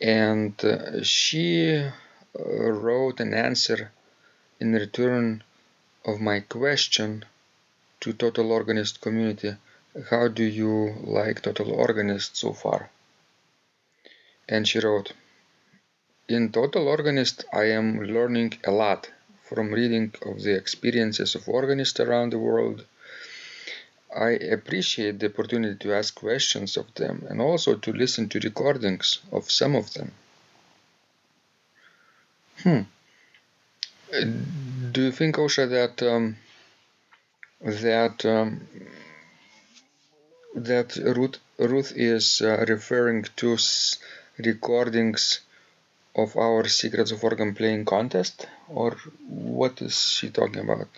and uh, she uh, wrote an answer in return of my question to Total Organist community. How do you like Total Organist so far? And she wrote, in Total Organist, I am learning a lot from reading of the experiences of organists around the world. I appreciate the opportunity to ask questions of them and also to listen to recordings of some of them. Hmm. Do you think, Aušra, that um, that um, that Ruth Ruth is uh, referring to recordings of our Secrets of Organ Playing contest, or what is she talking about?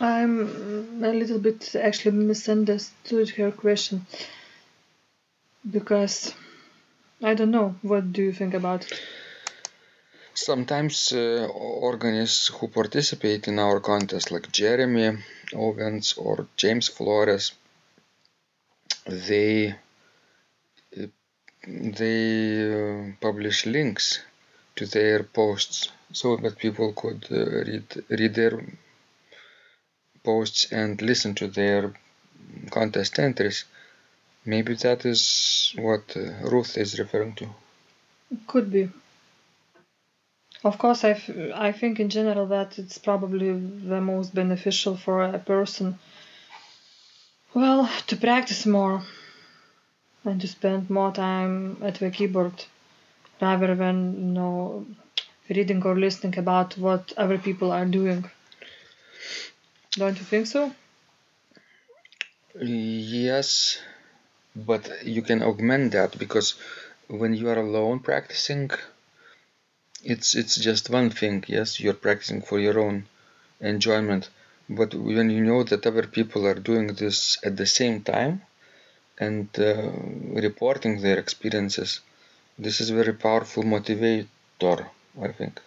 I'm a little bit actually misunderstood her question because I don't know. What do you think about it? Sometimes uh, organists who participate in our contest, like Jeremy Owens or James Flores, they they uh, publish links to their posts so that people could uh, read read their posts and listen to their contest entries. Maybe that is what uh, Ruth is referring to. Could be. Of course, I, I think in general that it's probably the most beneficial for a person, well, to practice more and to spend more time at the keyboard rather than, you know, reading or listening about what other people are doing. Don't you think so? Yes, but you can augment that because when you are alone practicing, it's it's just one thing. Yes, you're practicing for your own enjoyment. But when you know that other people are doing this at the same time and uh, reporting their experiences, this is very powerful motivator, I think.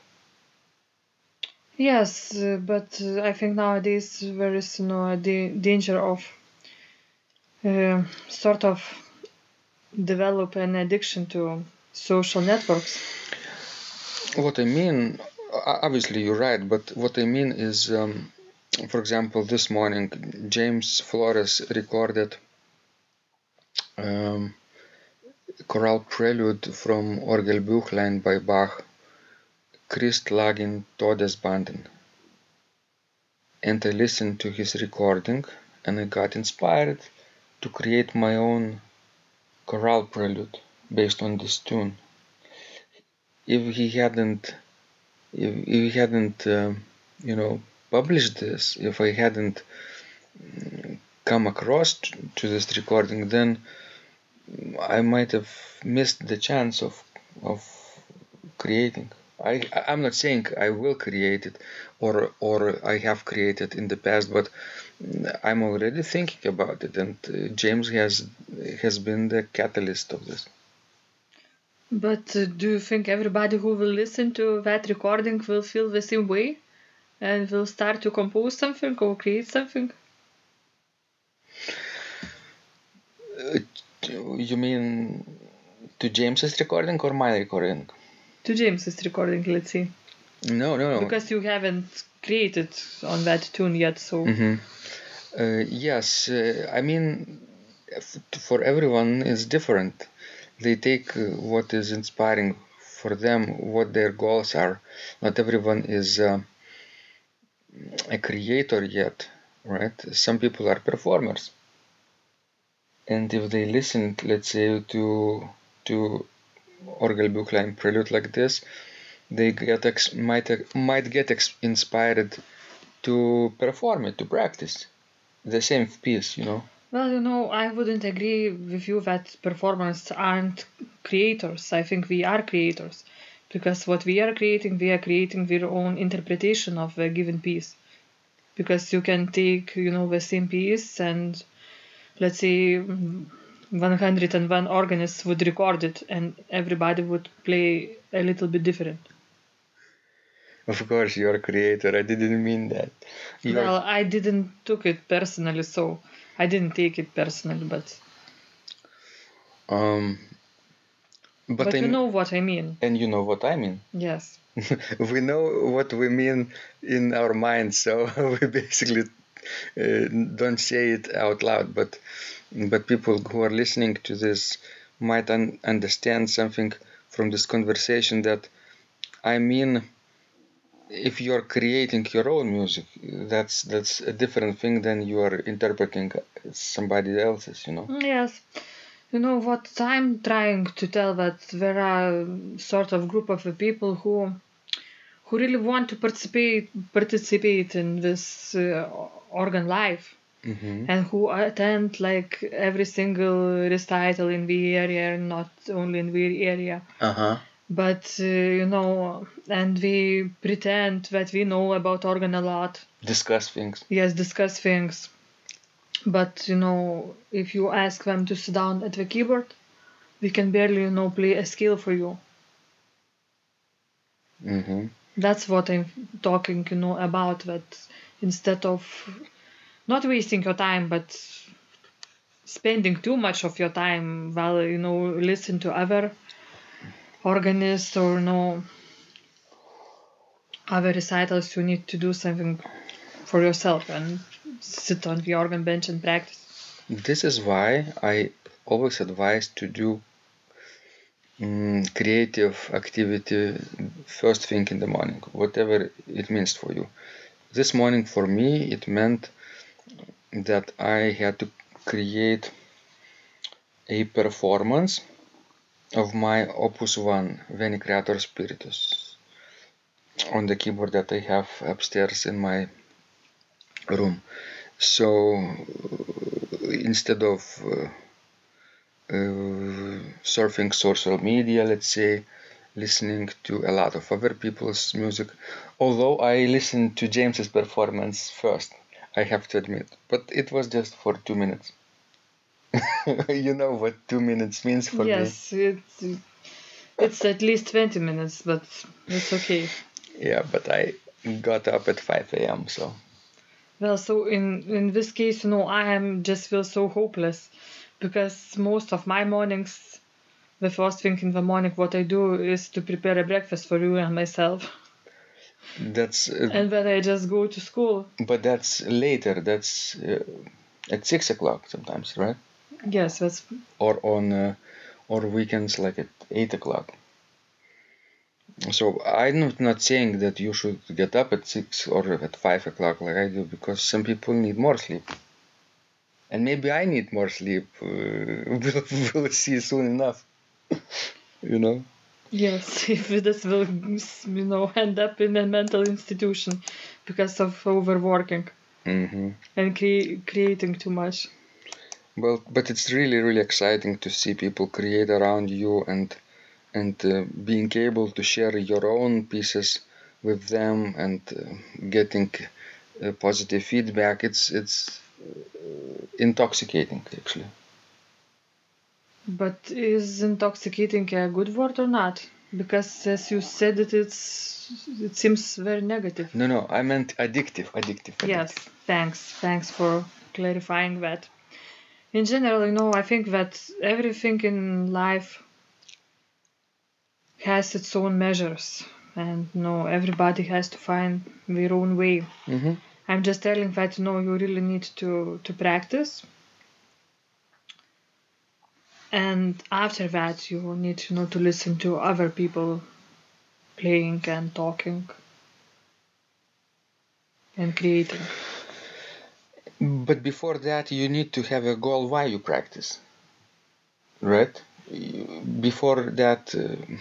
Yes, uh, but uh, I think nowadays there is no da- danger of uh, sort of develop an addiction to social networks. What I mean, obviously you're right, but what I mean is, um, for example, this morning James Flores recorded um, chorale prelude from Orgelbüchlein by Bach, Christ lag in Todesbanden. And I listened to his recording and I got inspired to create my own chorale prelude based on this tune if he hadn't if, if he hadn't um, you know published this if i hadn't mm, come across to this recording then i might have missed the chance of of creating I, I'm not saying I will create it or or I have created in the past, but I'm already thinking about it, and uh, James has has been the catalyst of this. But uh, do you think everybody who will listen to that recording will feel the same way and will start to compose something or create something? Uh, you mean to James's recording or my recording? To James's recording, let's see. No, no, no. Because you haven't created on that tune yet, so. Mhm. Uh, yes, uh, I mean, for everyone is different. They take uh, what is inspiring for them, what their goals are. Not everyone is uh, a creator yet, right? Some people are performers, and if they listen, let's say, to to Orgelbüchlein prelude like this, they get ex- might might get ex- inspired to perform it, to practice the same piece, you know. Well, you know, I wouldn't agree with you that performers aren't creators. I think we are creators. Because what we are creating, we are creating our own interpretation of a given piece. Because you can take, you know, the same piece and let's say 101 organists would record it and everybody would play a little bit different. Of course, you're a creator. I didn't mean that. You're, Well, I didn't took it personally, so I didn't take it personally, but um, but, but, I you know what I mean. and you know what I mean. Yes. we know what we mean in our minds, so we basically uh, don't say it out loud. But but people who are listening to this might un- understand something from this conversation that I mean. If you're creating your own music, that's that's a different thing than you are interpreting somebody else's. You know. Yes. You know what I'm trying to tell that there are sort of group of people who who really want to participate participate in this uh, organ life hmm and who attend like every single recital in the area not only in the area. Uh huh. but uh, you know and we pretend that we know about organ a lot. Discuss things. yes discuss things. But you know if you ask them to sit down at the keyboard we can barely you know play a scale for you. Hmm that's what i'm talking you know about that instead of not wasting your time but spending too much of your time while you know listen to other organists or you know other recitals you need to do something for yourself and sit on the organ bench and practice This is why I always advise to do mm, creative activity first thing in the morning, whatever it means for you. This morning for me it meant that I had to create a performance of my Opus 1 Veni Creator Spiritus on the keyboard that I have upstairs in my room. So instead of uh, uh, surfing social media, let's say, listening to a lot of other people's music, although I listened to James's performance first, I have to admit, but it was just for two minutes. you know what two minutes means for me. yes it's it's at least 20 minutes but it's okay Yeah, but I got up at 5 a.m. So Well, so in in this case, you know, I am just feel so hopeless because most of my mornings, the first thing in the morning, what I do is to prepare a breakfast for you and myself, that's, uh, and then I just go to school. but that's later. That's uh, at six o'clock sometimes, right? Yes, that's or on uh, or weekends like at 8 o'clock so i'm not, not saying that you should get up at 6 or at 5 o'clock like i do because some people need more sleep and maybe i need more sleep uh, we'll, we'll see soon enough you know yes. If this will, you know, end up in a mental institution because of overworking hmm and cre- creating too much. well but it's really really exciting to see people create around you and and uh, being able to share your own pieces with them and uh, getting uh, positive feedback it's it's uh, intoxicating actually But is intoxicating a good word or not? Because as you said it, it's it seems very negative. No, no, I meant addictive, addictive. addictive. Yes, thanks. Thanks for clarifying that. In general, you know, I think that everything in life has its own measures, and you know, everybody has to find their own way. Mm-hmm. I'm just telling that you know you really need to to practice, and after that you need you know to listen to other people playing and talking and creating. But before that, you need to have a goal why you practice, right? Before that, uh,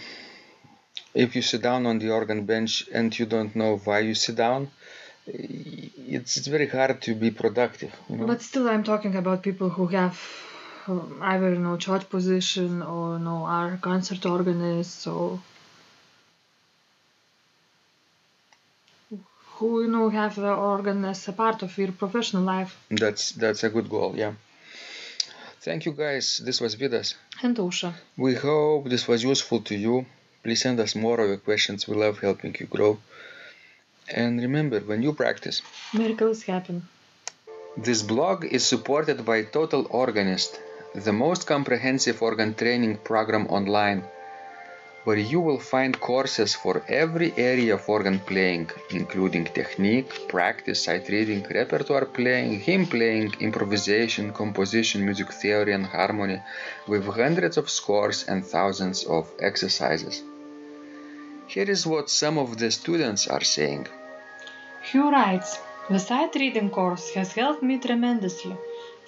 if you sit down on the organ bench and you don't know why you sit down, it's, it's very hard to be productive. You know? But still, I'm talking about people who have either know church position or no are concert organist, or who you know have the organ as a part of your professional life. That's that's a good goal. Yeah. Thank you, guys. This was Vidas. And Aušra. We hope this was useful to you. Please send us more of your questions. We love helping you grow. And remember, when you practice, Miracles happen. This blog is supported by Total Organist, the most comprehensive organ training program online, where you will find courses for every area of organ playing, including technique, practice, sight reading, repertoire playing, hymn playing, improvisation, composition, music theory, and harmony, with hundreds of scores and thousands of exercises. Here is what some of the students are saying. Hugh writes, The sight reading course has helped me tremendously.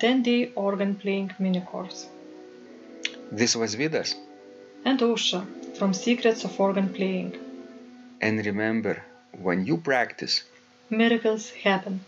10-day organ playing mini course. This was Vidas. And Aušra from Secrets of Organ Playing. And remember, when you practice, Miracles happen.